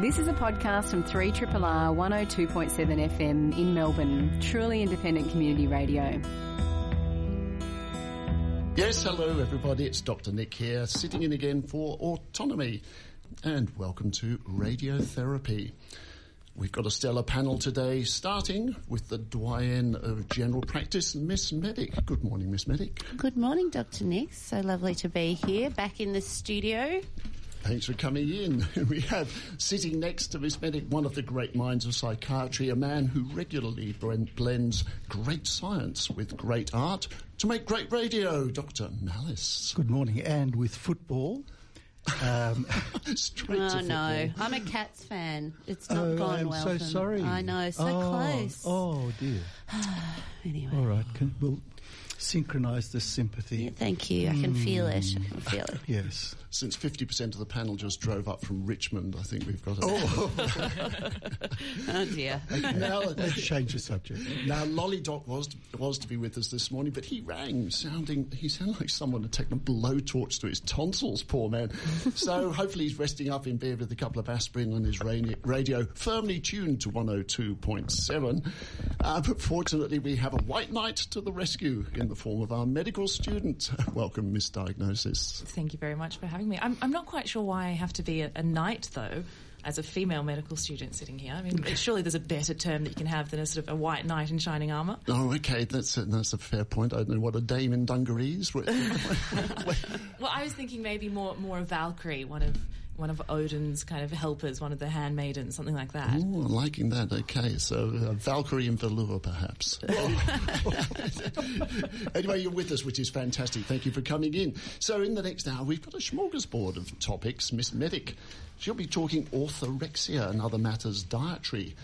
This is a podcast from 3RRR 102.7 FM in Melbourne, truly independent community radio. Yes, hello everybody, it's Dr. Nick here, sitting in again for Autonomy, and welcome to Radiotherapy. We've got a stellar panel today, starting with the doyen of general practice, Miss Medic. Good morning, Miss Medic. Good morning, Dr. Nick. So lovely to be here, back in the studio. Thanks for coming in. We have sitting next to Miss Medic one of the great minds of psychiatry, a man who regularly blends great science with great art to make great radio, Dr. Malice. Good morning. And with football. Um, Straight oh to no, I'm a Cats fan. It's not Oh, gone I'm well. so for me. sorry. I know, so oh, close. Oh dear. Anyway, All right. Can, we'll synchronise the sympathy. Yeah, thank you. I can feel it. I can feel it. Yes. Since 50% of the panel just drove up from Richmond, I think we've got a... Oh dear. now, Let's change the subject. now, Lollydoc was was to be with us this morning, but he rang sounding he sounded like someone had taken a blowtorch to his tonsils. Poor man. so hopefully he's resting up in bed with a couple of aspirin on his radio, firmly tuned to 102.7. Uh, but fortunately, we have a white knight to the rescue in the form of our medical student. Welcome, Miss Diagnosis. Thank you very much for having me. I'm, I'm not quite sure why I have to be a, a knight, though, as a female medical student sitting here. I mean, surely there's a better term that you can have than a sort of a white knight in shining armour. Oh, okay, that's a, that's a fair point. I don't know what a dame in dungarees. Well, I was thinking maybe more more a Valkyrie, one of one of Odin's kind of helpers, one of the handmaidens, something like that. Oh, I'm liking that. Okay, so uh, Valkyrie in Velour, perhaps. anyway, you're with us, which is fantastic. Thank you for coming in. So, in the next hour, we've got a smorgasbord of topics. Miss Medic, she'll be talking orthorexia and other matters dietary.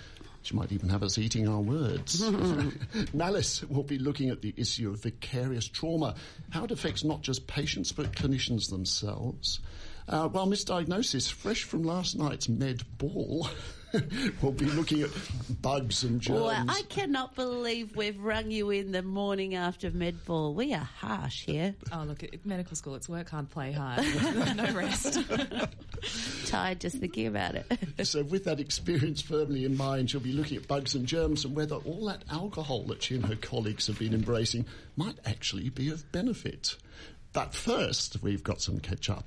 She might even have us eating our words. Malice will be looking at the issue of vicarious trauma, how it affects not just patients but clinicians themselves. Uh, while Miss Diagnosis, fresh from last night's med ball, we'll be looking at bugs and germs. Well, I cannot believe we've rung you in the morning after med ball. We are harsh here. Oh, look, at medical school, it's work hard, play hard, no rest. Tired just thinking about it. So, with that experience firmly in mind, she'll be looking at bugs and germs and whether all that alcohol that she and her colleagues have been embracing might actually be of benefit. But first, we've got some catch up.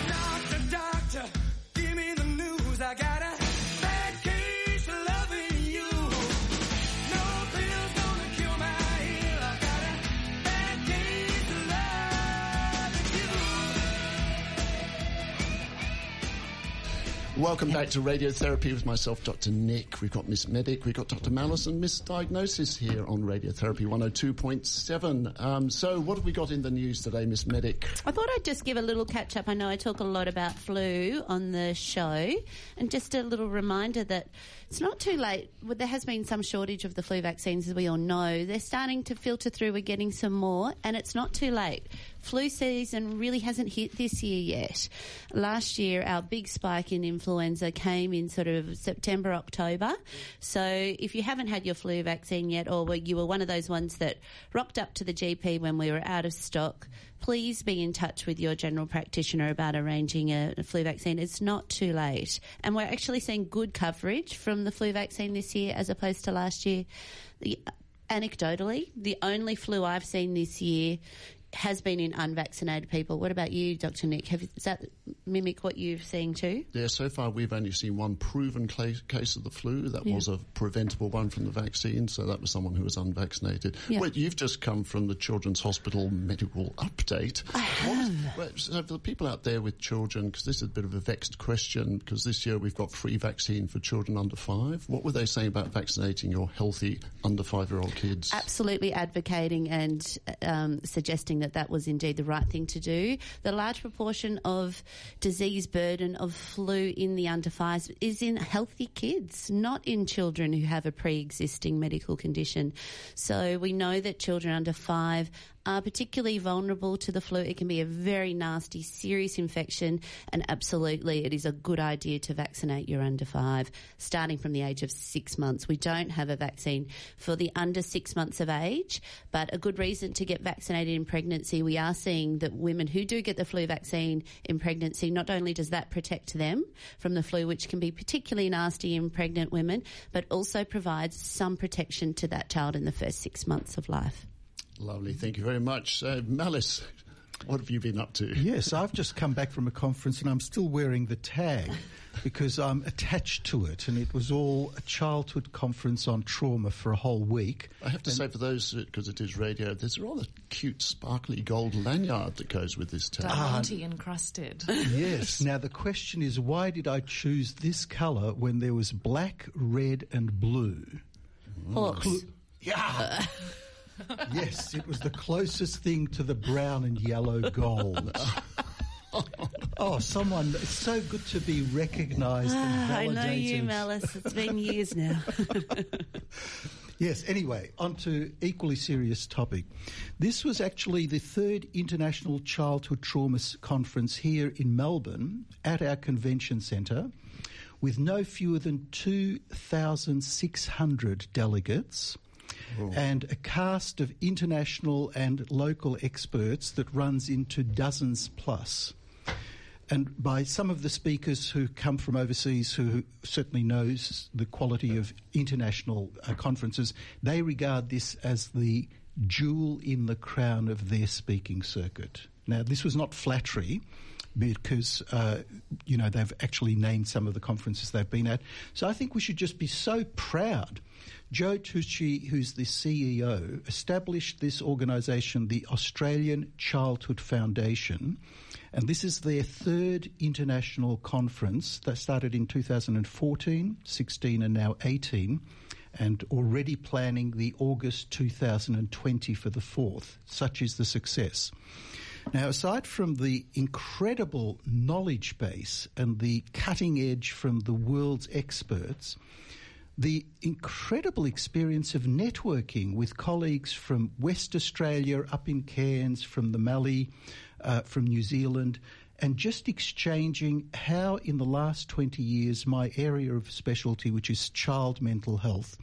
Welcome back to Radiotherapy with myself, Dr. Nick. We've got Miss Medic, we've got Dr. Malice and Miss Diagnosis here on Radiotherapy 102.7. Um, so, what have we got in the news today, Miss Medic? I thought I'd just give a little catch up. I know I talk a lot about flu on the show, and just a little reminder that it's not too late. Well, There has been some shortage of the flu vaccines, as we all know. They're starting to filter through. We're getting some more, and it's not too late. Flu season really hasn't hit this year yet. Last year, our big spike in influenza came in sort of September, October. So if you haven't had your flu vaccine yet, or you were one of those ones that rocked up to the GP when we were out of stock, please be in touch with your general practitioner about arranging a, flu vaccine. It's not too late. And we're actually seeing good coverage from the flu vaccine this year as opposed to last year. The, anecdotally, the only flu I've seen this year has been in unvaccinated people. What about you, Dr. Nick? Have, does that mimic what you've seen too? Yeah, so far we've only seen one proven cla- case of the flu. That was a preventable one from the vaccine, so that was someone who was unvaccinated. Yeah. Well, you've just come from the Children's Hospital medical update. I have. well, so for the people out there with children, because this is a bit of a vexed question, because this year we've got free vaccine for children under five. What were they saying about vaccinating your healthy under five-year-old kids? absolutely advocating and um, suggesting that that was indeed the right thing to do. The large proportion of disease burden of flu in the under fives is in healthy kids, not in children who have a pre-existing medical condition. So we know that children under five are particularly vulnerable to the flu. It can be a very nasty, serious infection, and absolutely it is a good idea to vaccinate your under five, starting from the age of six months. We don't have a vaccine for the under six months of age, but a good reason to get vaccinated in pregnancy. We are seeing that women who do get the flu vaccine in pregnancy, not only does that protect them from the flu, which can be particularly nasty in pregnant women, but also provides some protection to that child in the first six months of life. Lovely. Thank you very much. Uh, Malice, what have you been up to? Yes, I've just come back from a conference and I'm still wearing the tag because I'm attached to it. And it was all a childhood conference on trauma for a whole week. I have to say, for those, because it is radio, there's a rather cute, sparkly gold lanyard that goes with this tag. Diamante encrusted. Yes. Now the question is, why did I choose this colour when there was black, red, and blue? Hawks. Yeah. yes, it was the closest thing to the brown and yellow gold. oh, someone! It's so good to be recognised and Ah, I know you, Malice. It's been years now. Yes, anyway, on to equally serious topic. This was actually the third International Childhood Trauma Conference here in Melbourne at our convention centre with no fewer than 2,600 delegates and a cast of international and local experts that runs into dozens plus. plus and by some of the speakers who come from overseas who certainly knows the quality of international uh, conferences, they regard this as the jewel in the crown of their speaking circuit. Now, this was not flattery because, uh, you know, they've actually named some of the conferences they've been at. So I think we should just be so proud. Joe Tucci, who's the CEO, established this organisation, the Australian Childhood Foundation, and this is their third international conference that started in 2014, 16, and now 18, and already planning the August 2020 for the fourth. Such is the success. Now, aside from the incredible knowledge base and the cutting edge from the world's experts, the incredible experience of networking with colleagues from West Australia, up in Cairns, from the Mallee, uh, from New Zealand, and just exchanging how, in the last 20 years, my area of specialty, which is child mental health,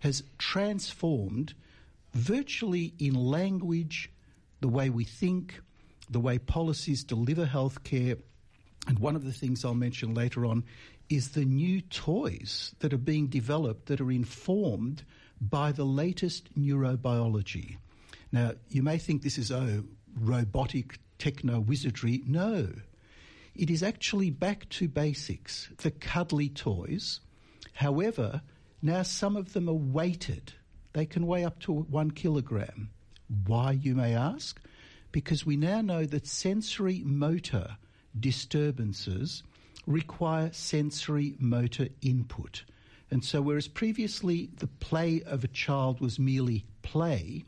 has transformed virtually in language, the way we think, the way policies deliver healthcare. And one of the things I'll mention later on is the new toys that are being developed that are informed by the latest neurobiology. Now, you may think this is, oh, robotic techno wizardry. No. It is actually back to basics, the cuddly toys. However, now some of them are weighted. They can weigh up to one kilogram. Why, you may ask? Because we now know that sensory motor disturbances require sensory motor input. And so, whereas previously the play of a child was merely play,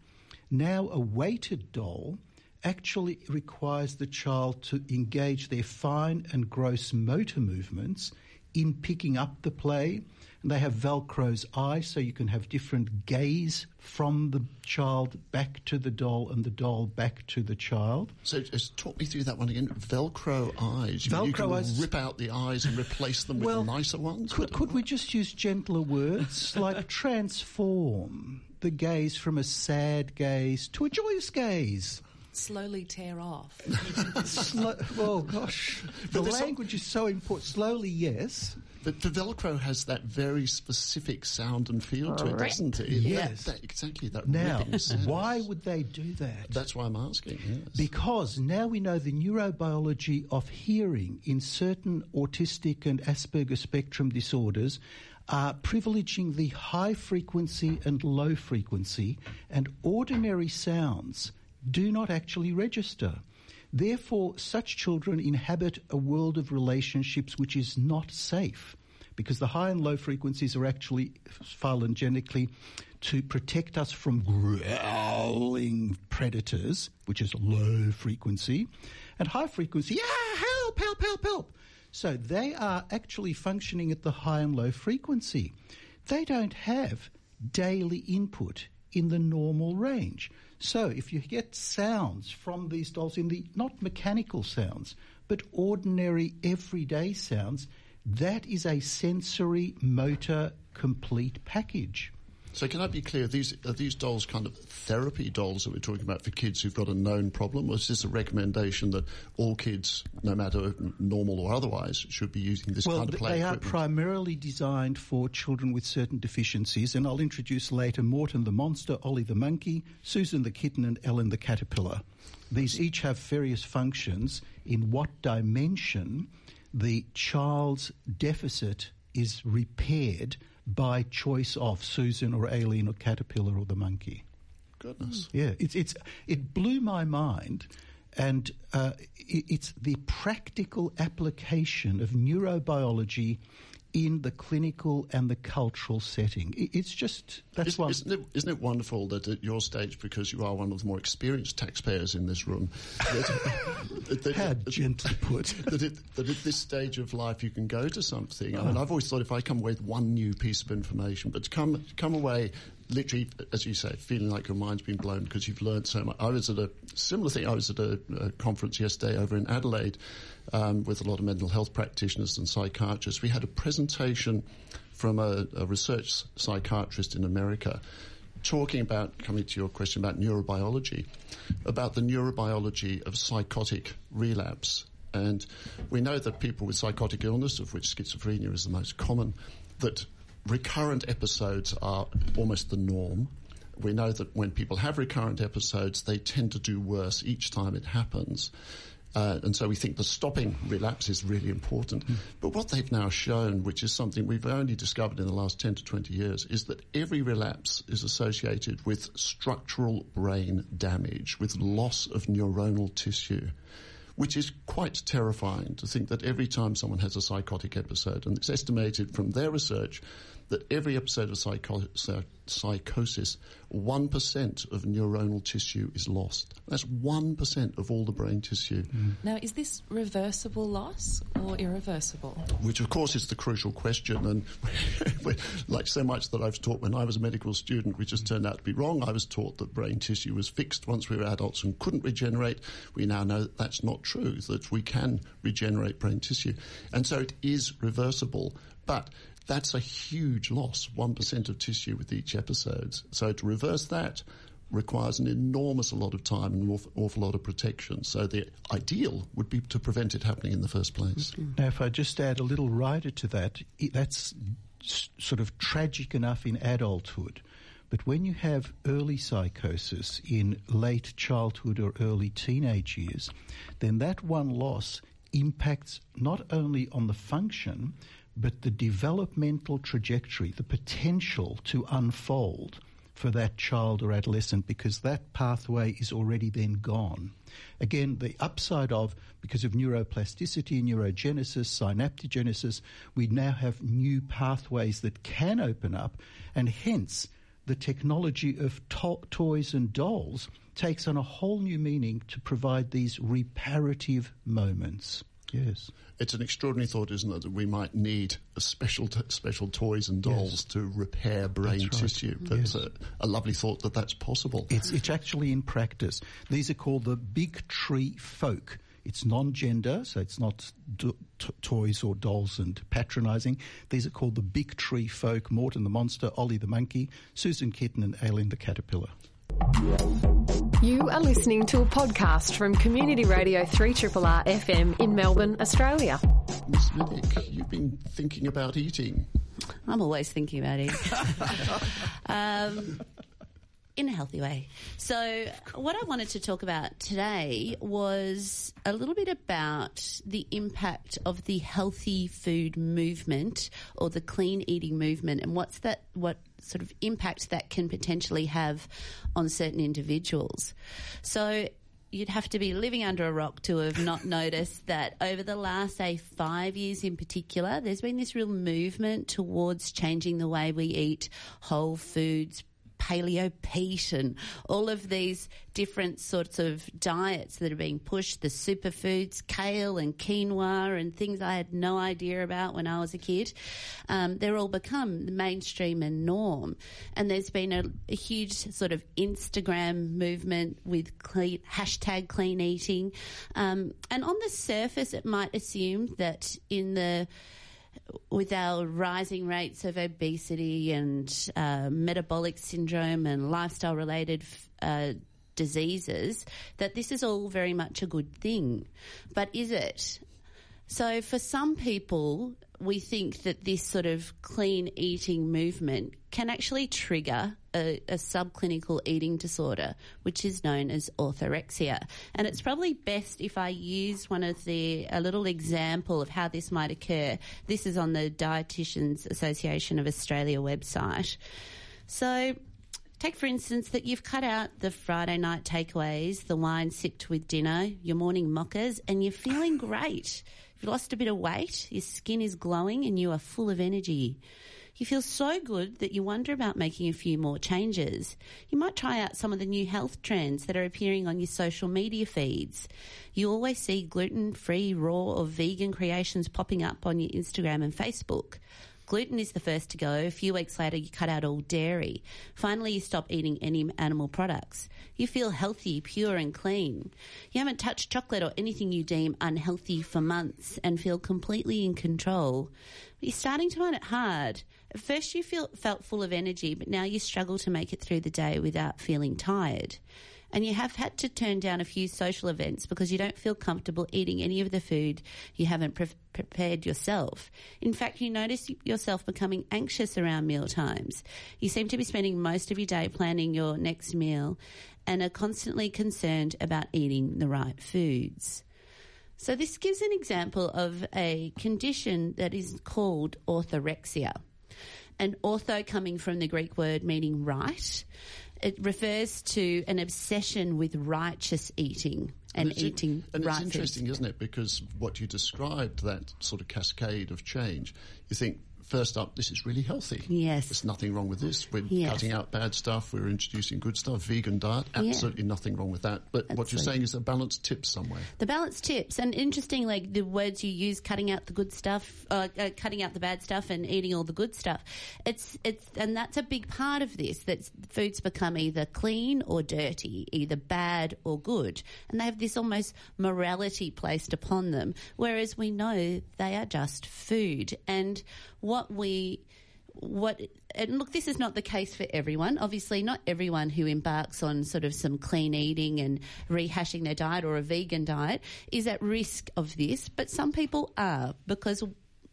now a weighted doll actually requires the child to engage their fine and gross motor movements in picking up the play. And they have Velcro's eye, so you can have different gaze from the child back to the doll and the doll back to the child. So just talk me through that one again. Velcro eyes. You, you Velcro can eyes- rip out the eyes and replace them with nicer ones. Could, could we just use gentler words like transform the gaze from a sad gaze to a joyous gaze? Slowly tear off. Slow, oh gosh, the there's some- language is so important. Slowly, yes. But the Velcro has that very specific sound and feel to it, doesn't it? Yes. That, that- exactly. That Now, why would they do that? That's why I'm asking. Yes. Because now we know the neurobiology of hearing in certain autistic and Asperger spectrum disorders are privileging the high frequency and low frequency, and ordinary sounds do not actually register. Therefore, such children inhabit a world of relationships which is not safe because the high and low frequencies are actually phylogenetically to protect us from growling predators, which is low frequency, and high frequency, yeah, help, help, help, help. So they are actually functioning at the high and low frequency. They don't have daily input in the normal range. So if you get sounds from these dolls in the not mechanical sounds, but ordinary everyday sounds, that is a sensory motor complete package. So can I be clear? These are these dolls kind of therapy dolls that we're talking about for kids who've got a known problem, or is this a recommendation that all kids, no matter normal or otherwise, should be using this Well, kind of play they are primarily designed for children with certain deficiencies, and I'll introduce later Morton the monster, Ollie the monkey, Susan the kitten, and Ellen the caterpillar. These each have various functions in what dimension the child's deficit is repaired by choice of Susan or Aileen or caterpillar or the monkey. Goodness. Yeah, it's it's it blew my mind, and uh, it's the practical application of neurobiology in the clinical and the cultural setting. It's just that's why. isn't, it, isn't it wonderful that at your stage, because you are one of the more experienced taxpayers in this room, that, that, How gently put. that, it, that at this stage of life you can go to something. I mean, oh. I've always thought if I come away with one new piece of information, but to come come away literally, as you say, feeling like your mind's been blown because you've learned so much. I was at a similar thing. I was at a, a conference yesterday over in Adelaide um, with a lot of mental health practitioners and psychiatrists. We had a presentation from a, a research psychiatrist in America talking about, coming to your question about neurobiology, about the neurobiology of psychotic relapse. And we know that people with psychotic illness, of which schizophrenia is the most common, that recurrent episodes are almost the norm. We know that when people have recurrent episodes, they tend to do worse each time it happens. Uh, and so we think the stopping relapse is really important. But what they've now shown, which is something we've only discovered in the last 10 to 20 years, is that every relapse is associated with structural brain damage, with loss of neuronal tissue which is quite terrifying to think that every time someone has a psychotic episode, and it's estimated from their research that every episode of psycho- psychosis, 1% of neuronal tissue is lost. That's 1% of all the brain tissue, mm. Now, is this reversible loss or irreversible? which of course is the crucial question. And like so much that I've taught when I was a medical student, which just turned out to be wrong. I was taught that brain tissue was fixed once we were adults and couldn't regenerate. We now know that that's not true, that we can regenerate brain tissue. And so it is reversible. But that's a huge loss, 1% of tissue with each episode. So to reverse that requires an enormous lot of time and an awful, awful lot of protection. So the ideal would be to prevent it happening in the first place. Now, if I just add a little rider to that, that's sort of tragic enough in adulthood. But when you have early psychosis in late childhood or early teenage years, then that one loss impacts not only on the function, but the developmental trajectory, the potential to unfold for that child or adolescent because that pathway is already then gone. Again, the upside of, because of neuroplasticity, neurogenesis, synaptogenesis, we now have new pathways that can open up, and hence the technology of to- toys and dolls takes on a whole new meaning to provide these reparative moments. Yes. It's an extraordinary thought, isn't it, that we might need a special t- special toys and dolls to repair brain That's right. tissue. That's a, a lovely thought that that's possible. It's, it's actually in practice. These are called the big tree folk. It's non-gender, so it's not do- t- toys or dolls and patronising. These are called the big tree folk. Morton the monster, Ollie the monkey, Susan Kitten, and Aileen the caterpillar. You are listening to a podcast from Community Radio 3RRR FM in Melbourne, Australia. Miss Medic, you've been thinking about eating. I'm always thinking about eating. um, in a healthy way. So, what I wanted to talk about today was a little bit about the impact of the healthy food movement or the clean eating movement, and what's that? What sort of impact that can potentially have on certain individuals. So. You'd have to be living under a rock to have not noticed that over the last, say, five years in particular, there's been this real movement towards changing the way we eat whole foods, paleo Pete and all of these different sorts of diets that are being pushed, the superfoods, kale and quinoa and things I had no idea about when I was a kid. Um, they're all become the mainstream and norm. And there's been a, a huge sort of Instagram movement with clean, hashtag clean eating. Um, and on the surface, it might assume that in the with our rising rates of obesity and uh, metabolic syndrome and lifestyle related uh, diseases, that this is all very much a good thing. But is it? So for some people, we think that this sort of clean eating movement can actually trigger a, a, subclinical eating disorder, which is known as orthorexia. And it's probably best if I use one of the, a little example of how this might occur. This is on the Dietitians Association of Australia website. So, Take, for instance, that you've cut out the Friday night takeaways, the wine sipped with dinner, your morning mochas, and you're feeling great. You've lost a bit of weight, your skin is glowing, and you are full of energy. You feel so good that you wonder about making a few more changes. You might try out some of the new health trends that are appearing on your social media feeds. You always see gluten free, raw, or vegan creations popping up on your Instagram and Facebook. Gluten is the first to go. A few weeks later, you cut out all dairy. Finally, you stop eating any animal products. You feel healthy, pure, and clean. You haven't touched chocolate or anything you deem unhealthy for months and feel completely in control. But you're starting to find it hard. At first, you feel, felt full of energy, but now you struggle to make it through the day without feeling tired and you have had to turn down a few social events because you don't feel comfortable eating any of the food you haven't pre- prepared yourself. In fact, you notice yourself becoming anxious around meal times. You seem to be spending most of your day planning your next meal and are constantly concerned about eating the right foods. So this gives an example of a condition that is called orthorexia. And ortho coming from the Greek word meaning right it refers to an obsession with righteous eating and, it's eating in, and right it's interesting, foods. isn't it? Because what you described, that sort of cascade of change, you think first up, this is really healthy. Yes. There's nothing wrong with this. We're Yes. cutting out bad stuff. We're introducing good stuff. Vegan diet, absolutely nothing wrong with that. But what you're saying is a balanced tip somewhere. The balance tips, and interesting, like the words you use, cutting out the good stuff, uh, uh, cutting out the bad stuff, and eating all the good stuff. It's it's, and that's a big part of this. That foods become either clean or dirty, either bad or good, and they have this almost morality placed upon them. Whereas we know they are just food, and what we what and look this is not the case for everyone obviously not everyone who embarks on sort of some clean eating and rehashing their diet or a vegan diet is at risk of this but some people are because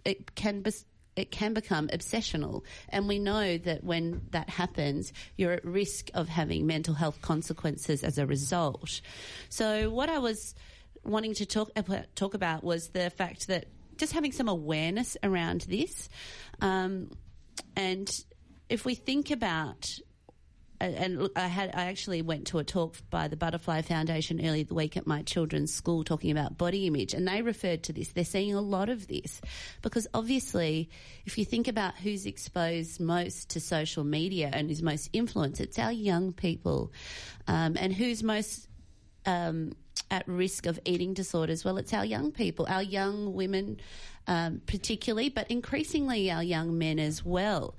it can be it can become obsessional. And we know that when that happens, you're at risk of having mental health consequences as a result. So what I was wanting to talk talk about was the fact that just having some awareness around this. Um, and if we think about and- and look, I had I actually went to a talk by the Butterfly Foundation earlier the week at my children's school talking about body image, and they referred to this. They're seeing a lot of this because obviously, if you think about who's exposed most to social media and is most influenced, it's our young people, um, and who's most um, at risk of eating disorders? Well, it's our young people, our young women, um, particularly, but increasingly our young men as well.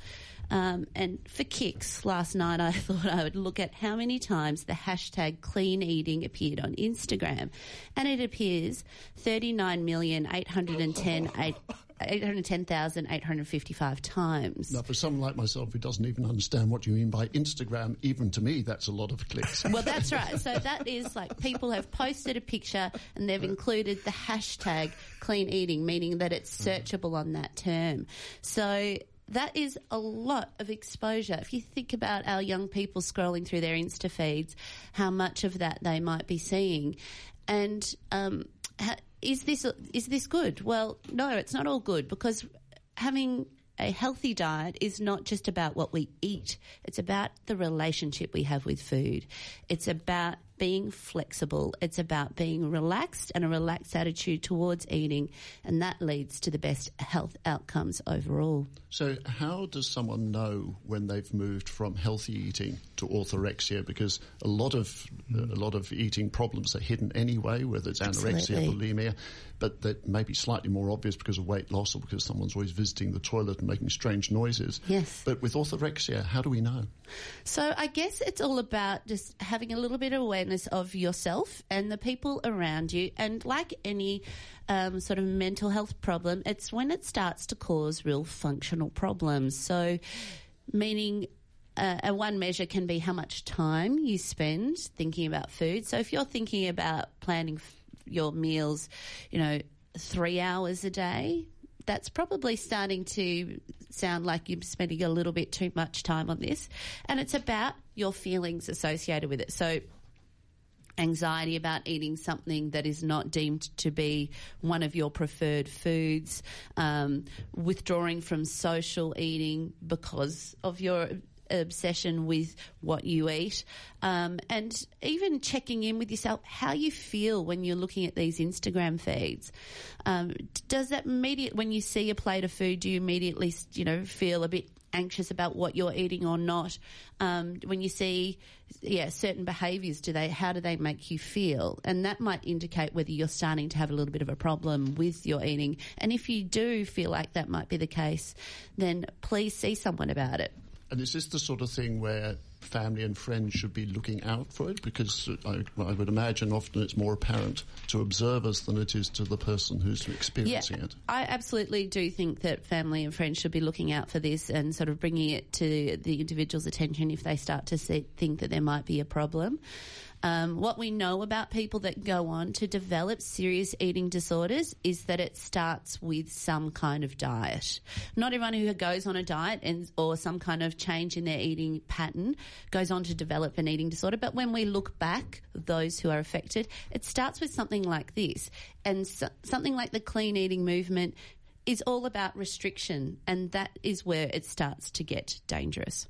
Um, and for kicks, last night I thought I would look at how many times the hashtag clean eating appeared on Instagram. And it appears 39,810,855 times. Now, for someone like myself who doesn't even understand what you mean by Instagram, even to me, that's a lot of clicks. Well, that's right. So that is like people have posted a picture and they've included the hashtag clean eating, meaning that it's searchable on that term. So that is a lot of exposure. If you think about our young people scrolling through their Insta feeds, how much of that they might be seeing, and um, is this is this good? Well, no, it's not all good because having a healthy diet is not just about what we eat. It's about the relationship we have with food. It's about being flexible. It's about being relaxed and a relaxed attitude towards eating, and that leads to the best health outcomes overall. So, how does someone know when they've moved from healthy eating to orthorexia? Because a lot of mm. a lot of eating problems are hidden anyway, whether it's anorexia, Absolutely. bulimia, but that may be slightly more obvious because of weight loss or because someone's always visiting the toilet and making strange noises. Yes. But with orthorexia, how do we know? So I guess it's all about just having a little bit of awareness of yourself and the people around you. And like any um, sort of mental health problem, it's when it starts to cause real functional problems. So, meaning. Uh, and one measure can be how much time you spend thinking about food. So if you're thinking about planning f- your meals, you know, three hours a day, that's probably starting to sound like you're spending a little bit too much time on this. And it's about your feelings associated with it. So, anxiety about eating something that is not deemed to be one of your preferred foods, um, withdrawing from social eating because of your obsession with what you eat, um, and even checking in with yourself how you feel when you're looking at these Instagram feeds. Um, does that immediate when you see a plate of food, do you immediately you know feel a bit anxious about what you're eating or not? Um, when you see, yeah, certain behaviours, do they? How do they make you feel? And that might indicate whether you're starting to have a little bit of a problem with your eating. And if you do feel like that might be the case, then please see someone about it. And is this the sort of thing where family and friends should be looking out for it? Because I, I would imagine often it's more apparent to observers than it is to the person who's experiencing it. I absolutely do think that family and friends should be looking out for this and sort of bringing it to the individual's attention if they start to see, think that there might be a problem. Um, what we know about people that go on to develop serious eating disorders is that it starts with some kind of diet. Not everyone who goes on a diet and or some kind of change in their eating pattern goes on to develop an eating disorder. But when we look back, those who are affected, it starts with something like this, and so, something like the clean eating movement is all about restriction, and that is where it starts to get dangerous.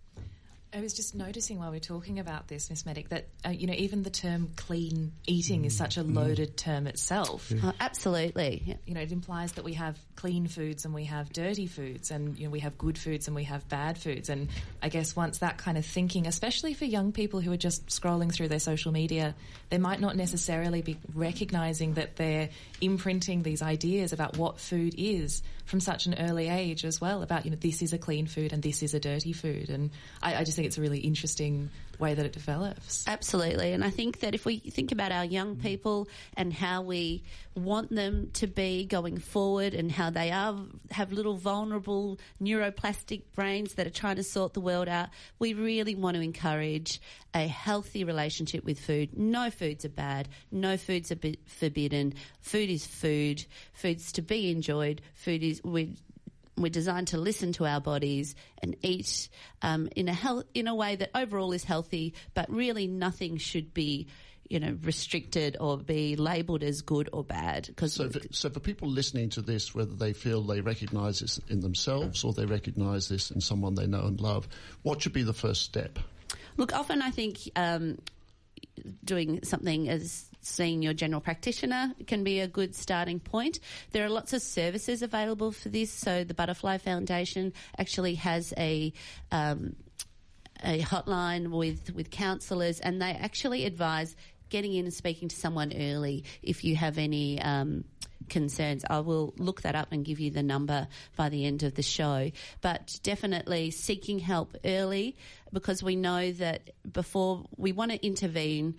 I was just noticing while we are talking about this, Miss Medic, that uh, you know even the term clean eating is such a loaded term itself. Oh, absolutely. Yeah. You know, it implies that we have clean foods and we have dirty foods, and you know we have good foods and we have bad foods. And I guess once that kind of thinking, especially for young people who are just scrolling through their social media, they might not necessarily be recognizing that they're imprinting these ideas about what food is from such an early age as well. About you know this is a clean food and this is a dirty food, and I, I just think it's a really interesting way that it develops. Absolutely. And I think that if we think about our young mm. people and how we want them to be going forward and how they are have little vulnerable neuroplastic brains that are trying to sort the world out, we really want to encourage a healthy relationship with food. No foods are bad. No foods are forbidden. Food is food. Food's to be enjoyed. Food is we we're designed to listen to our bodies and eat um, in a health, in a way that overall is healthy, but really nothing should be, you know, restricted or be labelled as good or bad. Because So for, so for people listening to this, whether they feel they recognise this in themselves or they recognise this in someone they know and love, what should be the first step? look, often I think um, doing something as seeing your general practitioner can be a good starting point. There are lots of services available for this. So the Butterfly Foundation actually has a um, a hotline with with counsellors, and they actually advise getting in and speaking to someone early if you have any. Um, concerns. I will look that up and give you the number by the end of the show. But definitely seeking help early because we know that before we want to intervene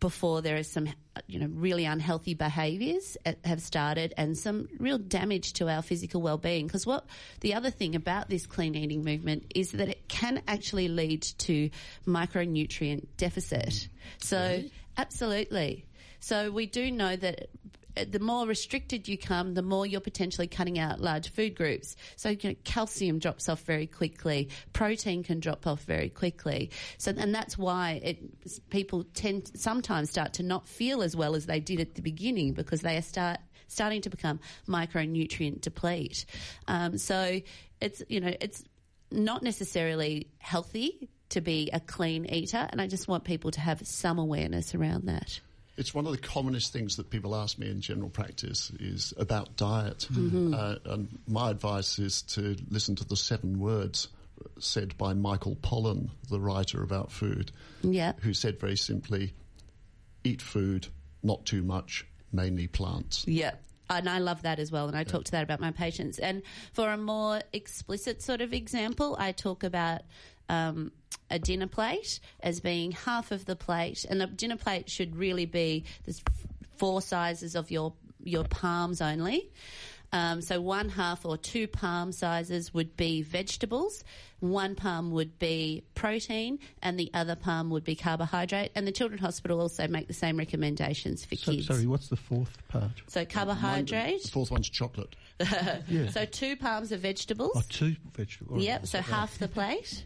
before there is some you know really unhealthy behaviors have started and some real damage to our physical well-being. Because what the other thing about this clean eating movement is that it can actually lead to micronutrient deficit. So absolutely. So we do know that the more restricted you come, the more you're potentially cutting out large food groups. So you know, calcium drops off very quickly, protein can drop off very quickly. So and that's why it, people tend sometimes start to not feel as well as they did at the beginning because they are start starting to become micronutrient deplete. Um, so it's you know it's not necessarily healthy to be a clean eater, and I just want people to have some awareness around that. It's one of the commonest things that people ask me in general practice is about diet. Mm-hmm. Uh, and my advice is to listen to the seven words said by Michael Pollan, the writer about food, Yeah. who said very simply, eat food, not too much, mainly plants. Yeah. And I love that as well. And I talk to that about my patients. And for a more explicit sort of example, I talk about um, a dinner plate as being half of the plate. And a dinner plate should really be there's four sizes of your your palms only. Um, so one half or two palm sizes would be vegetables, one palm would be protein, and the other palm would be carbohydrate. And the Children's Hospital also make the same recommendations for So, kids. sorry, what's the fourth part? So carbohydrate. The fourth one's chocolate. Yeah. So two palms of vegetables. oh, two vegetables. Yep. So half the plate.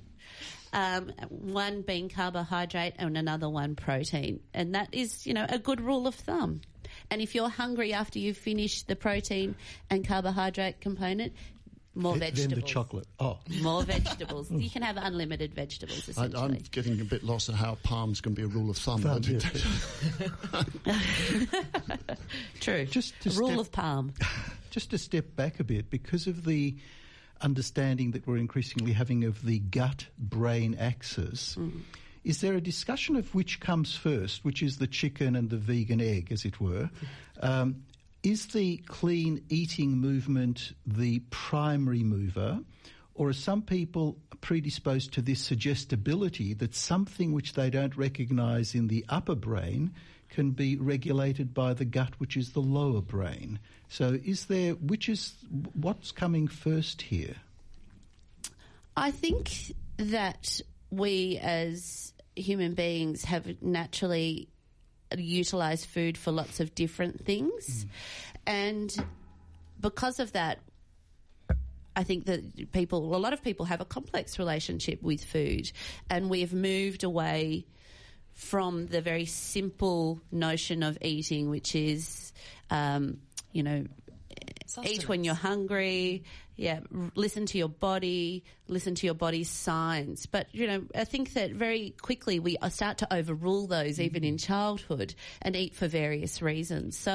Um, one being carbohydrate and another one protein, and that is, you know, a good rule of thumb. And if you're hungry after you've finished the protein and carbohydrate component, more Then- vegetables. Then the chocolate. Oh, More vegetables. you can have unlimited vegetables. Essentially. I'm getting a bit lost at how palms can be a rule of thumb. Thumb, I yeah. True. Just to rule step- of palm. just to step back a bit, because of the understanding that we're increasingly having of the gut brain axis, is there a discussion of which comes first, which is the chicken and the vegan egg, as it were? Um, is the clean eating movement the primary mover? Or are some people predisposed to this suggestibility that something which they don't recognise in the upper brain can be regulated by the gut, which is the lower brain? So, is there which is what's coming first here? I think that we as human beings have naturally utilized food for lots of different things. Hmm. And because of that, I think that people, a lot of people have a complex relationship with food, and we've moved away from the very simple notion of eating, which is, um, you know, eat when you're hungry. Yeah, listen to your body, listen to your body's signs. But you know, I think that very quickly we uh, start to overrule those even in childhood and eat for various reasons. So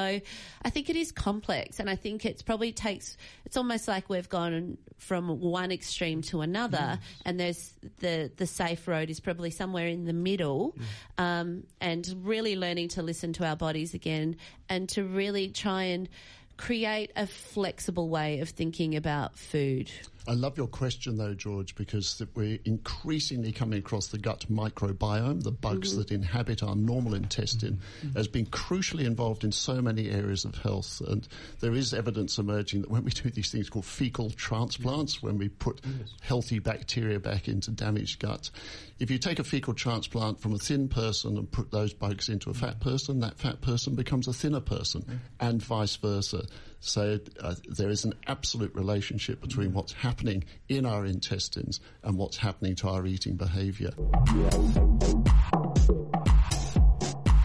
I think it is complex, and I think it's probably takes. It's almost like we've gone from one extreme to another, and there's the the safe road is probably somewhere in the middle, um, and really learning to listen to our bodies again, and to really try and create a flexible way of thinking about food. I love your question, though, George, because we're increasingly coming across the gut microbiome, the bugs mm-hmm. that inhabit our normal intestine, mm-hmm. as being crucially involved in so many areas of health. And there is evidence emerging that when we do these things called fecal transplants, when we put healthy bacteria back into damaged gut, if you take a fecal transplant from a thin person and put those bugs into a fat mm-hmm. person, that fat person becomes a thinner person, and vice versa. So uh, there is an absolute relationship between what's happening in our intestines and what's happening to our eating behaviour.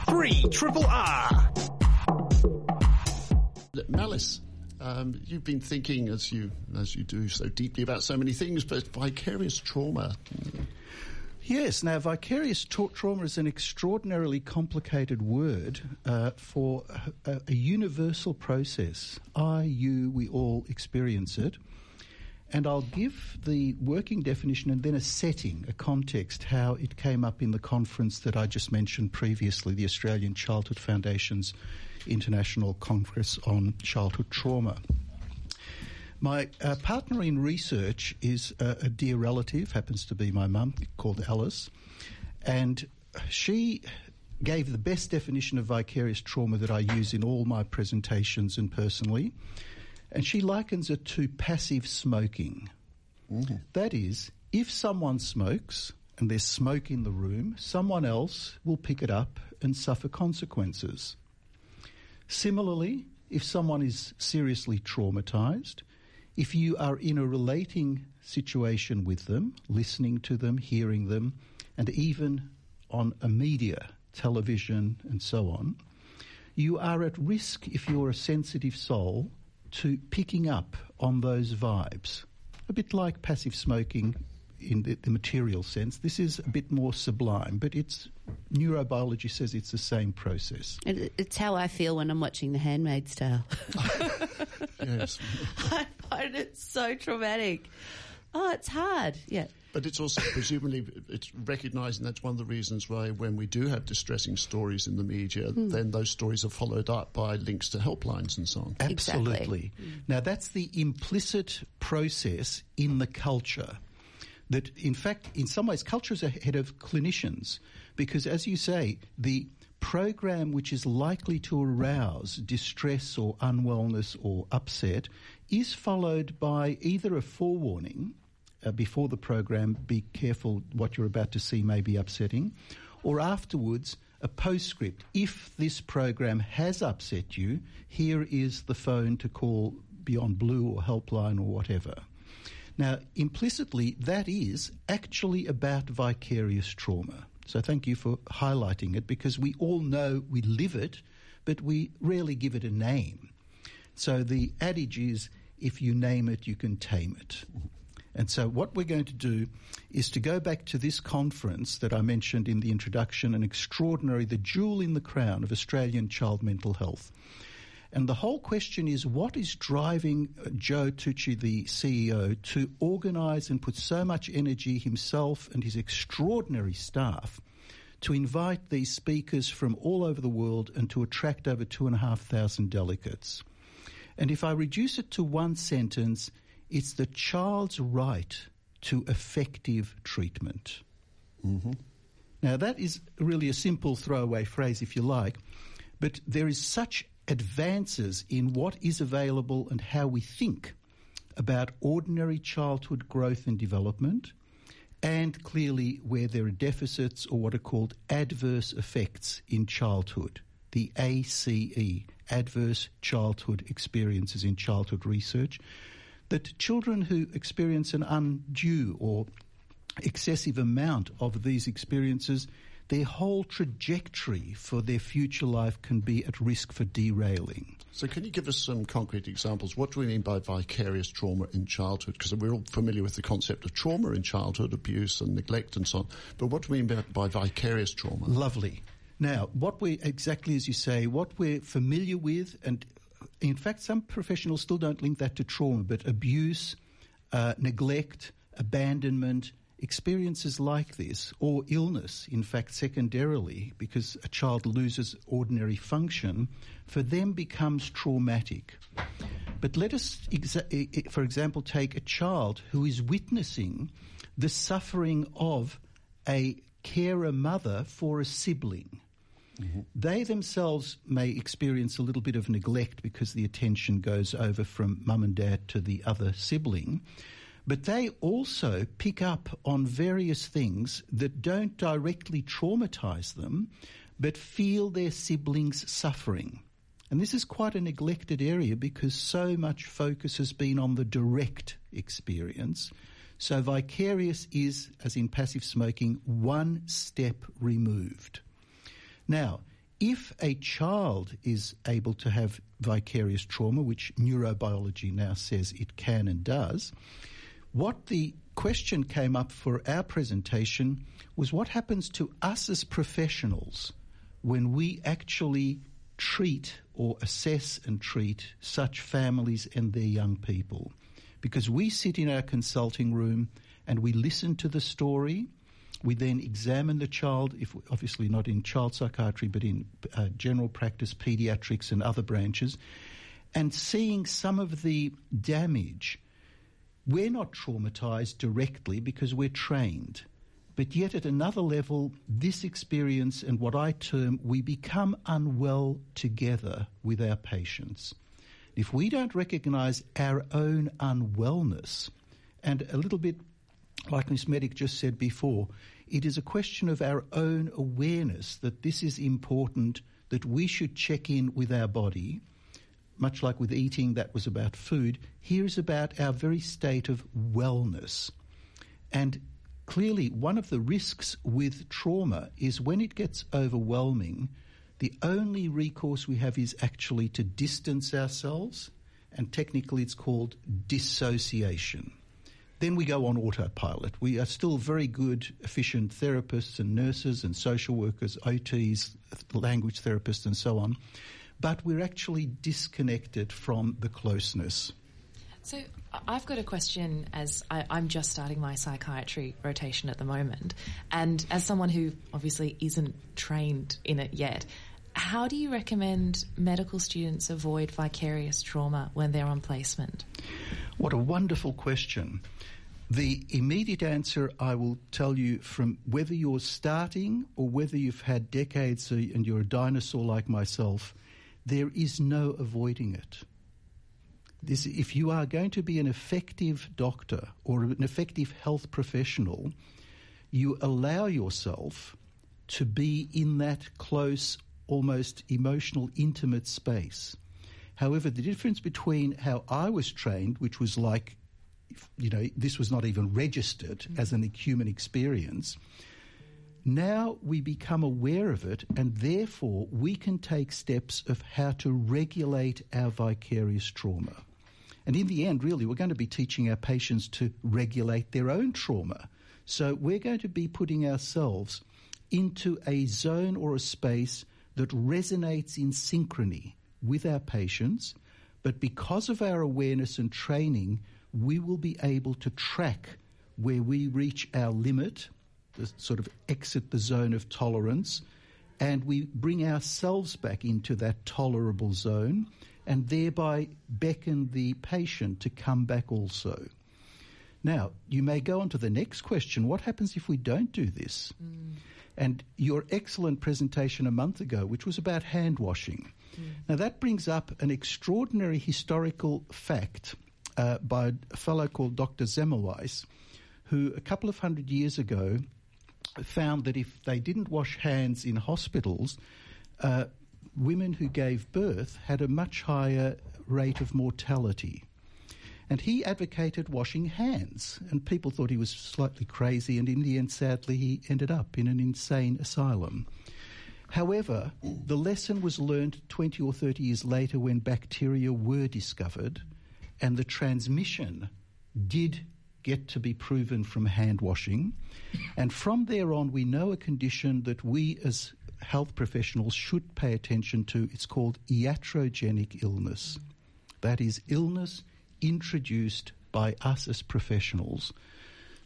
Three triple R. Malice, um, you've been thinking as you as you do so deeply about so many things, but vicarious trauma. Yes, now vicarious tra- trauma is an extraordinarily complicated word uh, for a, a universal process. I, you, we all experience it. And I'll give the working definition and then a setting, a context, how it came up in the conference that I just mentioned previously, the Australian Childhood Foundation's International Congress on Childhood Trauma. My uh, partner in research is a, a dear relative, happens to be my mum, called Alice, and she gave the best definition of vicarious trauma that I use in all my presentations and personally, and she likens it to passive smoking. That is, if someone smokes and there's smoke in the room, someone else will pick it up and suffer consequences. Similarly, if someone is seriously traumatized, if you are in a relating situation with them, listening to them, hearing them, and even on a media, television, and so on, you are at risk, if you're a sensitive soul, to picking up on those vibes. A bit like passive smoking in the, the material sense. This is a bit more sublime, but it's neurobiology says it's the same process. It, it's how I feel when I'm watching The Handmaid's Tale. Yes. I find it so traumatic. Oh, it's hard. Yeah. But it's also presumably it's recognising that's one of the reasons why when we do have distressing stories in the media, hmm. then those stories are followed up by links to helplines and so on. Exactly. Absolutely. Now, that's the implicit process in the culture. That, in fact, in some ways, culture is ahead of clinicians because, as you say, the program which is likely to arouse distress or unwellness or upset is followed by either a forewarning uh, before the program, be careful what you're about to see may be upsetting, or afterwards, a postscript. If this program has upset you, here is the phone to call Beyond Blue or Helpline or whatever. Now, implicitly, that is actually about vicarious trauma. So thank you for highlighting it because we all know we live it, but we rarely give it a name. So the adage is if you name it, you can tame it. And so, what we're going to do is to go back to this conference that I mentioned in the introduction, an extraordinary, the jewel in the crown of Australian child mental health. And the whole question is what is driving uh, Joe Tucci, the CEO, to organise and put so much energy himself and his extraordinary staff to invite these speakers from all over the world and to attract over two and a half thousand delegates? And if I reduce it to one sentence, it's the child's right to effective treatment. Now, that is really a simple throwaway phrase, if you like, but there is such advances in what is available and how we think about ordinary childhood growth and development, and clearly where there are deficits or what are called adverse effects in childhood, the ACE, Adverse Childhood Experiences in Childhood Research, that children who experience an undue or excessive amount of these experiences, their whole trajectory for their future life can be at risk for derailing. So, can you give us some concrete examples? What do we mean by vicarious trauma in childhood? Because we're all familiar with the concept of trauma in childhood, abuse and neglect and so on. But what do we mean by, by vicarious trauma? Lovely. Now, what we exactly as you say, what we're familiar with, and in fact, some professionals still don't link that to trauma, but abuse, uh, neglect, abandonment, experiences like this, or illness, in fact, secondarily, because a child loses ordinary function, for them becomes traumatic. But let us, exa- for example, take a child who is witnessing the suffering of a carer mother for a sibling. Mm-hmm. They themselves may experience a little bit of neglect because the attention goes over from mum and dad to the other sibling. But they also pick up on various things that don't directly traumatize them, but feel their siblings suffering. And this is quite a neglected area because so much focus has been on the direct experience. So vicarious is, as in passive smoking, one step removed. Now, if a child is able to have vicarious trauma, which neurobiology now says it can and does, what the question came up for our presentation was what happens to us as professionals when we actually treat or assess and treat such families and their young people. Because we sit in our consulting room and we listen to the story. We then examine the child, if obviously not in child psychiatry, but in uh, general practice, pediatrics, and other branches, and seeing some of the damage. We're not traumatized directly because we're trained. But yet, at another level, this experience and what I term we become unwell together with our patients. If we don't recognize our own unwellness, and a little bit like Miss Medic just said before, it is a question of our own awareness that this is important, that we should check in with our body. Much like with eating, that was about food. Here is about our very state of wellness. And clearly, one of the risks with trauma is when it gets overwhelming, the only recourse we have is actually to distance ourselves, and technically it's called dissociation. then we go on autopilot. We are still very good, efficient therapists and nurses and social workers, OTs, language therapists, and so on. But we're actually disconnected from the closeness. So I've got a question as I, I'm just starting my psychiatry rotation at the moment. And as someone who obviously isn't trained in it yet, how do you recommend medical students avoid vicarious trauma when they're on placement? What a wonderful question. The immediate answer I will tell you from whether you're starting or whether you've had decades and you're a dinosaur like myself, there is no avoiding it. This, if you are going to be an effective doctor or an effective health professional, you allow yourself to be in that close, almost emotional, intimate space. However, the difference between how I was trained, which was like, you know, this was not even registered mm. as an human experience, now we become aware of it, and therefore we can take steps of how to regulate our vicarious trauma. And in the end, really, we're going to be teaching our patients to regulate their own trauma. So we're going to be putting ourselves into a zone or a space that resonates in synchrony with our patients. But because of our awareness and training, we will be able to track where we reach our limit, the sort of exit the zone of tolerance, and we bring ourselves back into that tolerable zone and thereby beckon the patient to come back also. Now, you may go on to the next question what happens if we don't do this? And your excellent presentation a month ago, which was about hand washing. Now, that brings up an extraordinary historical fact uh, by a fellow called Dr. Semmelweis, who a couple of hundred years ago found that if they didn't wash hands in hospitals, uh, women who gave birth had a much higher rate of mortality. And he advocated washing hands, and people thought he was slightly crazy, and in the end, sadly, he ended up in an insane asylum. However, the lesson was learned 20 or 30 years later when bacteria were discovered, and the transmission did get to be proven from hand washing. And from there on, we know a condition that we as health professionals should pay attention to. It's called iatrogenic illness. That is illness introduced by us as professionals.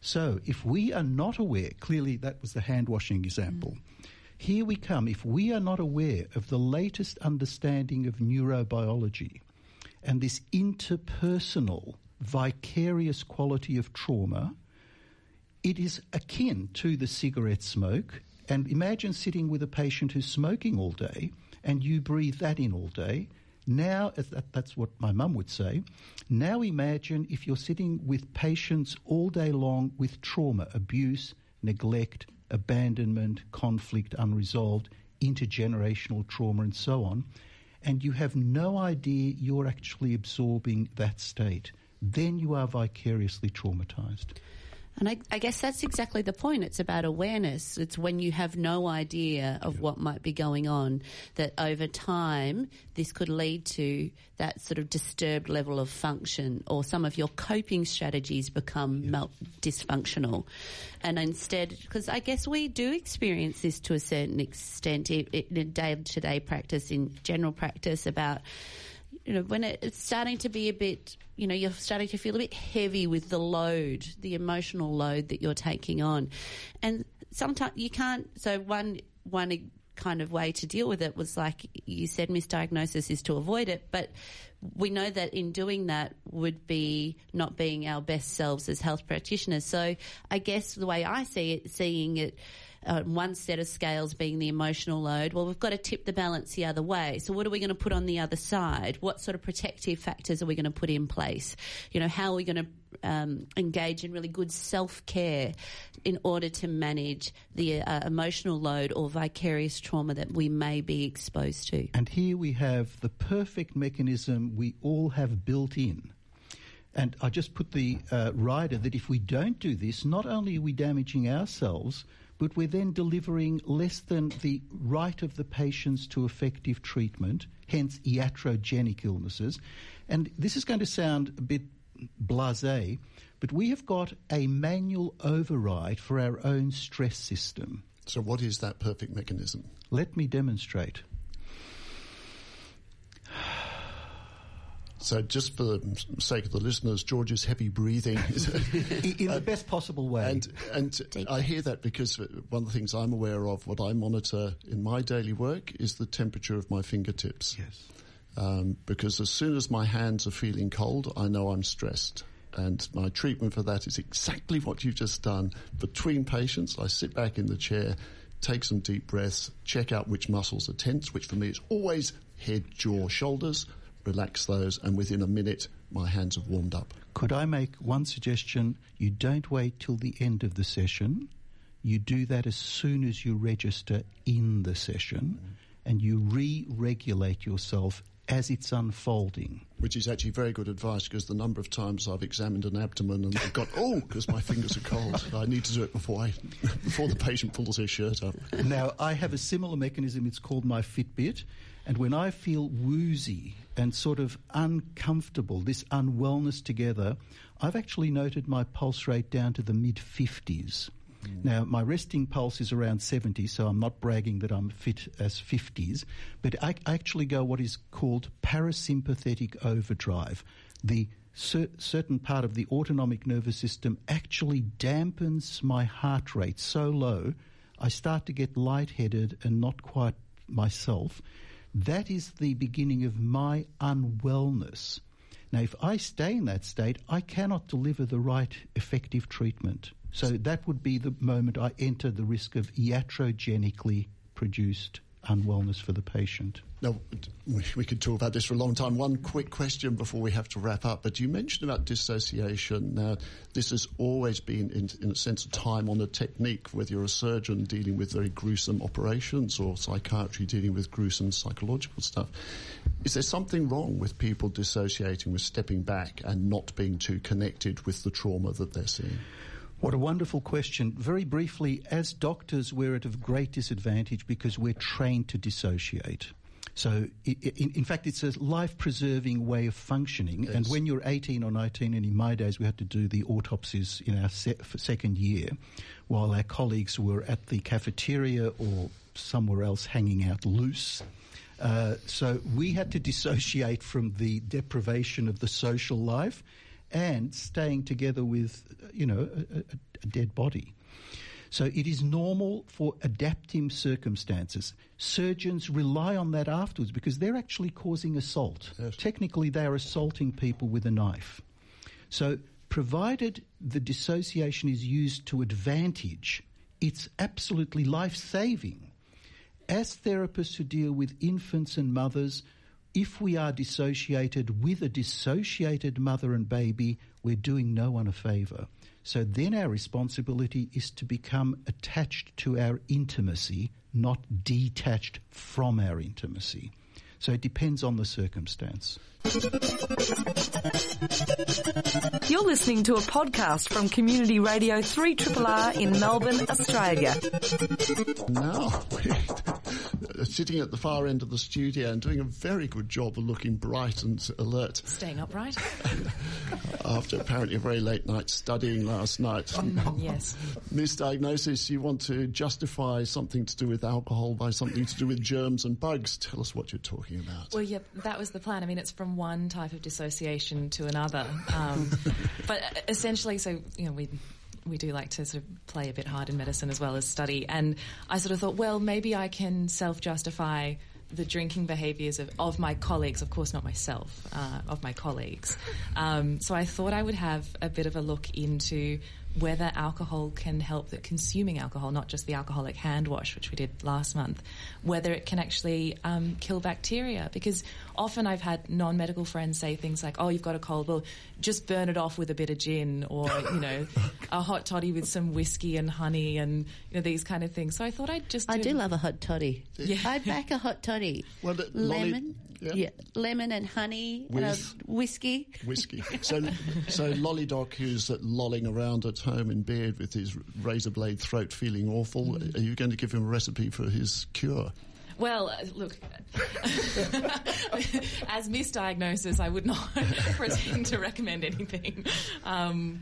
So if we are not aware, clearly that was the hand washing example. Mm. Here we come. If we are not aware of the latest understanding of neurobiology and this interpersonal, vicarious quality of trauma, it is akin to the cigarette smoke. And imagine sitting with a patient who's smoking all day and you breathe that in all day. Now, that's what my mum would say. Now imagine if you're sitting with patients all day long with trauma, abuse, neglect, abandonment, conflict, unresolved, intergenerational trauma, and so on, and you have no idea you're actually absorbing that state. Then you are vicariously traumatized. And I, I guess that's exactly the point. It's about awareness. It's when you have no idea of what might be going on that over time this could lead to that sort of disturbed level of function or some of your coping strategies become mal- dysfunctional. And instead, because I guess we do experience this to a certain extent in day to day practice, in general practice about you know, when it, it's starting to be a bit, you know, you're starting to feel a bit heavy with the load, the emotional load that you're taking on, and sometimes you can't. So one one kind of way to deal with it was like you said, Miss Diagnosis is to avoid it, but we know that in doing that would be not being our best selves as health practitioners. So I guess the way I see it, seeing it uh, one set of scales being the emotional load. Well, we've got to tip the balance the other way. So, what are we going to put on the other side? What sort of protective factors are we going to put in place? You know, how are we going to um, engage in really good self care in order to manage the uh, emotional load or vicarious trauma that we may be exposed to? And here we have the perfect mechanism we all have built in. And I just put the uh, rider that if we don't do this, not only are we damaging ourselves, but we're then delivering less than the right of the patients to effective treatment, hence iatrogenic illnesses. And this is going to sound a bit blase, but we have got a manual override for our own stress system. So, what is that perfect mechanism? Let me demonstrate. So, just for the sake of the listeners, George's heavy breathing. is- In the best possible way. and and I hear that because one of the things I'm aware of, what I monitor in my daily work, is the temperature of my fingertips. yes. Um, because as soon as my hands are feeling cold, I know I'm stressed. And my treatment for that is exactly what you've just done. Between patients, I sit back in the chair, take some deep breaths, check out which muscles are tense, which for me is always head, jaw, shoulders, relax those, and within a minute, my hands have warmed up. Could I make one suggestion? You don't wait till the end of the session. You do that as soon as you register in the session mm-hmm. and you re regulate yourself as it's unfolding. Which is actually very good advice because the number of times I've examined an abdomen and I've got, oh, because my fingers are cold. I need to do it before I, before the patient pulls their shirt up. Now, I have a similar mechanism. It's called my Fitbit. And when I feel woozy and sort of uncomfortable, this unwellness together, I've actually noted my pulse rate down to the mid 50s. Mm. Now, my resting pulse is around 70, so I'm not bragging that I'm fit as 50s, but I, I actually go what is called parasympathetic overdrive. The cer- certain part of the autonomic nervous system actually dampens my heart rate so low, I start to get lightheaded and not quite myself. That is the beginning of my unwellness. Now, if I stay in that state, I cannot deliver the right effective treatment. So that would be the moment I enter the risk of iatrogenically produced unwellness for the patient. Now, we- we could talk about this for a long time. One quick question before we have to wrap up. But you mentioned about dissociation. Now, this has always been, in, in a sense, a time on a technique, whether you're a surgeon dealing with very gruesome operations or psychiatry dealing with gruesome psychological stuff. Is there something wrong with people dissociating, with stepping back and not being too connected with the trauma that they're seeing? What a wonderful question. Very briefly, as doctors, we're at a great disadvantage because we're trained to dissociate. So, in, fact, it's a life preserving way of functioning. And when you're 18 or 19, and in my days, we had to do the autopsies in our se- second year, while our colleagues were at the cafeteria or somewhere else hanging out loose. Uh, so we had to dissociate from the deprivation of the social life and staying together with, you know, a, a, a dead body. So it is normal for adaptive circumstances. Surgeons rely on that afterwards because they're actually causing assault. Technically, they are assaulting people with a knife. So, provided the dissociation is used to advantage, it's absolutely life saving. As therapists who deal with infants and mothers, if we are dissociated with a dissociated mother and baby, we're doing no one a favour. So then our responsibility is to become attached to our intimacy, not detached from our intimacy. So it depends on the circumstance. You're listening to a podcast from Community Radio 3RRR in Melbourne, Australia. Now, we're sitting at the far end of the studio and doing a very good job of looking bright and alert Staying upright. after apparently a very late night studying last night. Oh, yes. Miss Diagnosis, you want to justify something to do with alcohol by something to do with germs and bugs. Tell us what you're talking about. Well, yeah, that was the plan. I mean, it's from one type of dissociation to another. Um, but essentially, so, you know, we we do like to sort of play a bit hard in medicine as well as study. And I sort of thought, well, maybe I can self justify the drinking behaviours of, of my colleagues, of course, not myself, uh, of my colleagues. Um, so I thought I would have a bit of a look into whether alcohol can help that consuming alcohol, not just the alcoholic hand wash, which we did last month, whether it can actually um, kill bacteria. Because often I've had non-medical friends say things like, "Oh, you've got a cold, well, just burn it off with a bit of gin, or you know, a hot toddy with some whiskey and honey, and you know these kind of things." So I thought I'd just I do love a hot toddy. Yeah. I'd back a hot toddy. Well, the lolly- lemon, yeah. yeah. lemon and honey and a With- whiskey. Whiskey. So, so Lollydoc, who's uh, lolling around at home in bed with his razor blade throat feeling awful, are you going to give him a recipe for his cure? Well, uh, look, as Miss Diagnosis, I would not pretend to recommend anything. Um,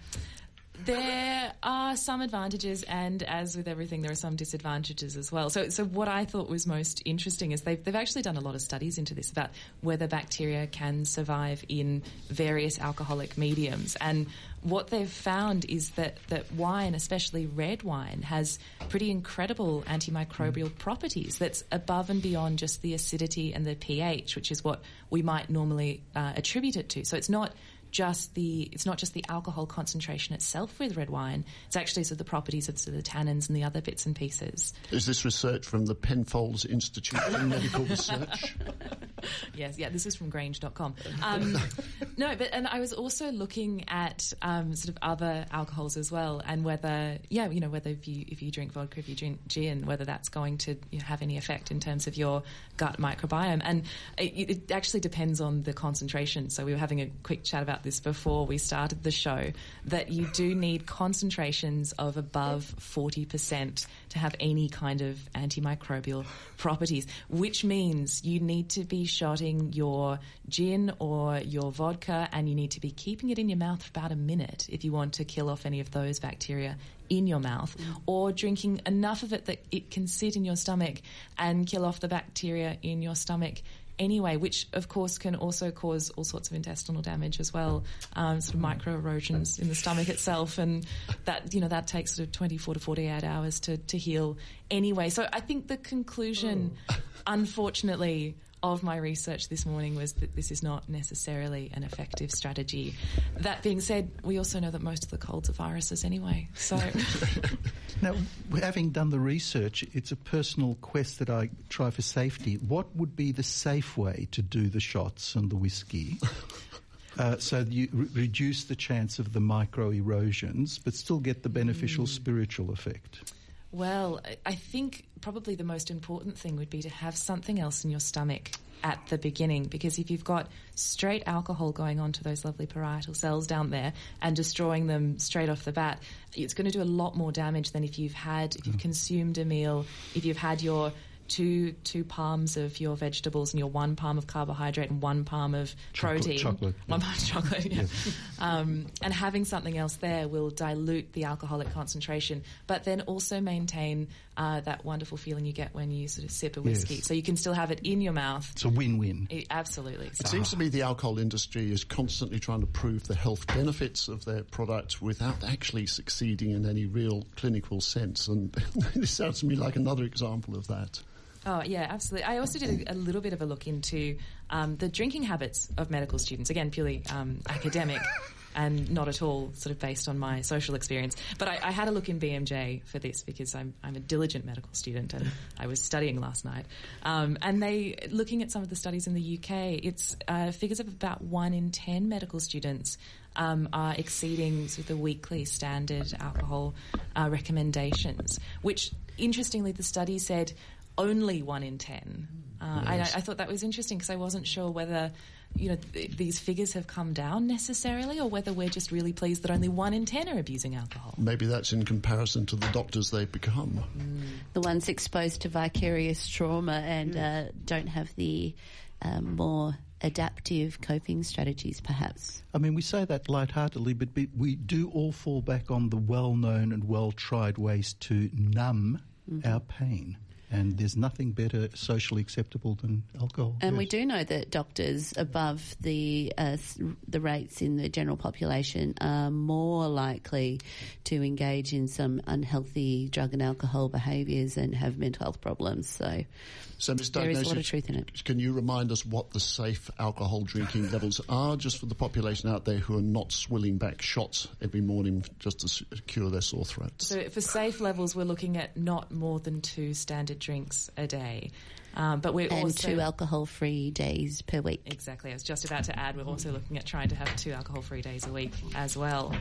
there are some advantages, and as with everything, there are some disadvantages as well. So, so what I thought was most interesting is they've, they've actually done a lot of studies into this about whether bacteria can survive in various alcoholic mediums. And what they've found is that, that wine, especially red wine, has pretty incredible antimicrobial properties that's above and beyond just the acidity and the pH, which is what we might normally uh, attribute it to. So it's not just the it's not just the alcohol concentration itself with red wine. It's actually sort of the properties of sort of the tannins and the other bits and pieces. Is this research from the Penfolds Institute for Medical Research? yes, yeah, this is from Grange.com. Um, no, but and I was also looking at um, sort of other alcohols as well, and whether yeah, you know, whether if you if you drink vodka, if you drink gin, whether that's going to you know, have any effect in terms of your gut microbiome, and it, it actually depends on the concentration. So we were having a quick chat about this before we started the show that you do need concentrations of above 40% to have any kind of antimicrobial properties, which means you need to be shotting your gin or your vodka and you need to be keeping it in your mouth for about a minute if you want to kill off any of those bacteria in your mouth or drinking enough of it that it can sit in your stomach and kill off the bacteria in your stomach anyway, which of course can also cause all sorts of intestinal damage as well, um, sort of micro erosions in the stomach itself, and that you know that takes sort of 24 to 48 hours to to heal anyway. So I think the conclusion, unfortunately. Of my research this morning was that this is not necessarily an effective strategy. That being said, we also know that most of the colds are viruses anyway. So, Now, having done the research, it's a personal quest that I try for safety. What would be the safe way to do the shots and the whiskey? Uh, so you re- reduce the chance of the micro erosions, but still get the beneficial spiritual effect. Well, I- I think probably the most important thing would be to have something else in your stomach at the beginning because if you've got straight alcohol going on to those lovely parietal cells down there and destroying them straight off the bat, it's going to do a lot more damage than if you've had, if you've mm. consumed a meal, if you've had your two two palms of your vegetables and your one palm of carbohydrate and one palm of Chocolate- protein. chocolate, One palm of chocolate, yeah. Um, and having something else there will dilute the alcoholic concentration, but then also maintain uh, that wonderful feeling you get when you sort of sip a whiskey. Yes. So you can still have it in your mouth. It's a win-win. It- absolutely. It seems to me the alcohol industry is constantly trying to prove the health benefits of their product without actually succeeding in any real clinical sense. And this sounds to me like another example of that. Oh, yeah, absolutely. I also did a, a little bit of a look into um, the drinking habits of medical students. Again, purely um, academic and not at all sort of based on my social experience. But I, I had a look in BMJ for this because I'm, I'm a diligent medical student and I was studying last night. Um, and they, looking at some of the studies in the UK, it's uh, figures of about one in 10 medical students um, are exceeding sort of the weekly standard alcohol uh, recommendations, which interestingly the study said only one in ten. Uh, I, I thought that was interesting because I wasn't sure whether you know th- these figures have come down necessarily, or whether we're just really pleased that only one in ten are abusing alcohol. Maybe that's in comparison to the doctors they've become. the ones exposed to vicarious trauma and uh, don't have the um, more adaptive coping strategies, perhaps. I mean, we say that lightheartedly, but we- we do all fall back on the well-known and well-tried ways to numb our pain. And there's nothing better socially acceptable than alcohol. And we do know that doctors above the uh, the rates in the general population are more likely to engage in some unhealthy drug and alcohol behaviours and have mental health problems. So So, Ms. there is a lot of truth in it. Can you remind us what the safe alcohol drinking levels are, just for the population out there who are not swilling back shots every morning just to cure their sore throats? So for safe levels, we're looking at not more than two standard drinks a day. Um, but we're And also two alcohol-free days per week. Exactly. I was just about to add, we're also looking at trying to have two alcohol free days a week as well.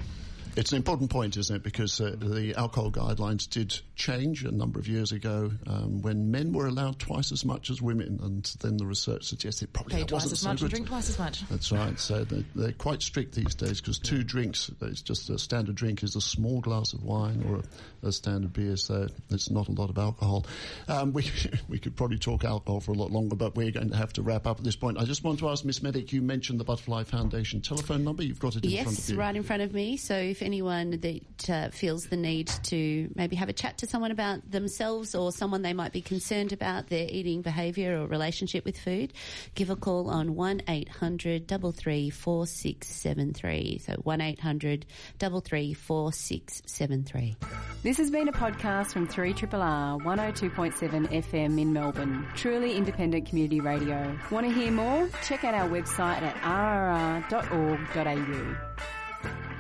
It's an important point, isn't it? Because uh, the alcohol guidelines did change a number of years ago um, when men were allowed twice as much as women, and then the research suggested probably Pay that twice wasn't as so much good. and drink twice as much. That's right. So they're, they're quite strict these days because two drinks, it's just a standard drink is a small glass of wine or a, a standard beer, so it's not a lot of alcohol. Um, we, we could probably talk alcohol for a lot longer, but we're going to have to wrap up at this point. I just want to ask Miss Medic, you mentioned the Butterfly Foundation telephone number. You've got it in front of Yes, right in front of me. So if anyone that uh, feels the need to maybe have a chat to someone about themselves or someone they might be concerned about their eating behaviour or relationship with food, give a call on 1 800 33 4673. So 1 800 33 4673. This has been a podcast from 3RRR 102.7 FM in Melbourne. Truly independent community radio. Want to hear more? Check out our website at rrr.org.au.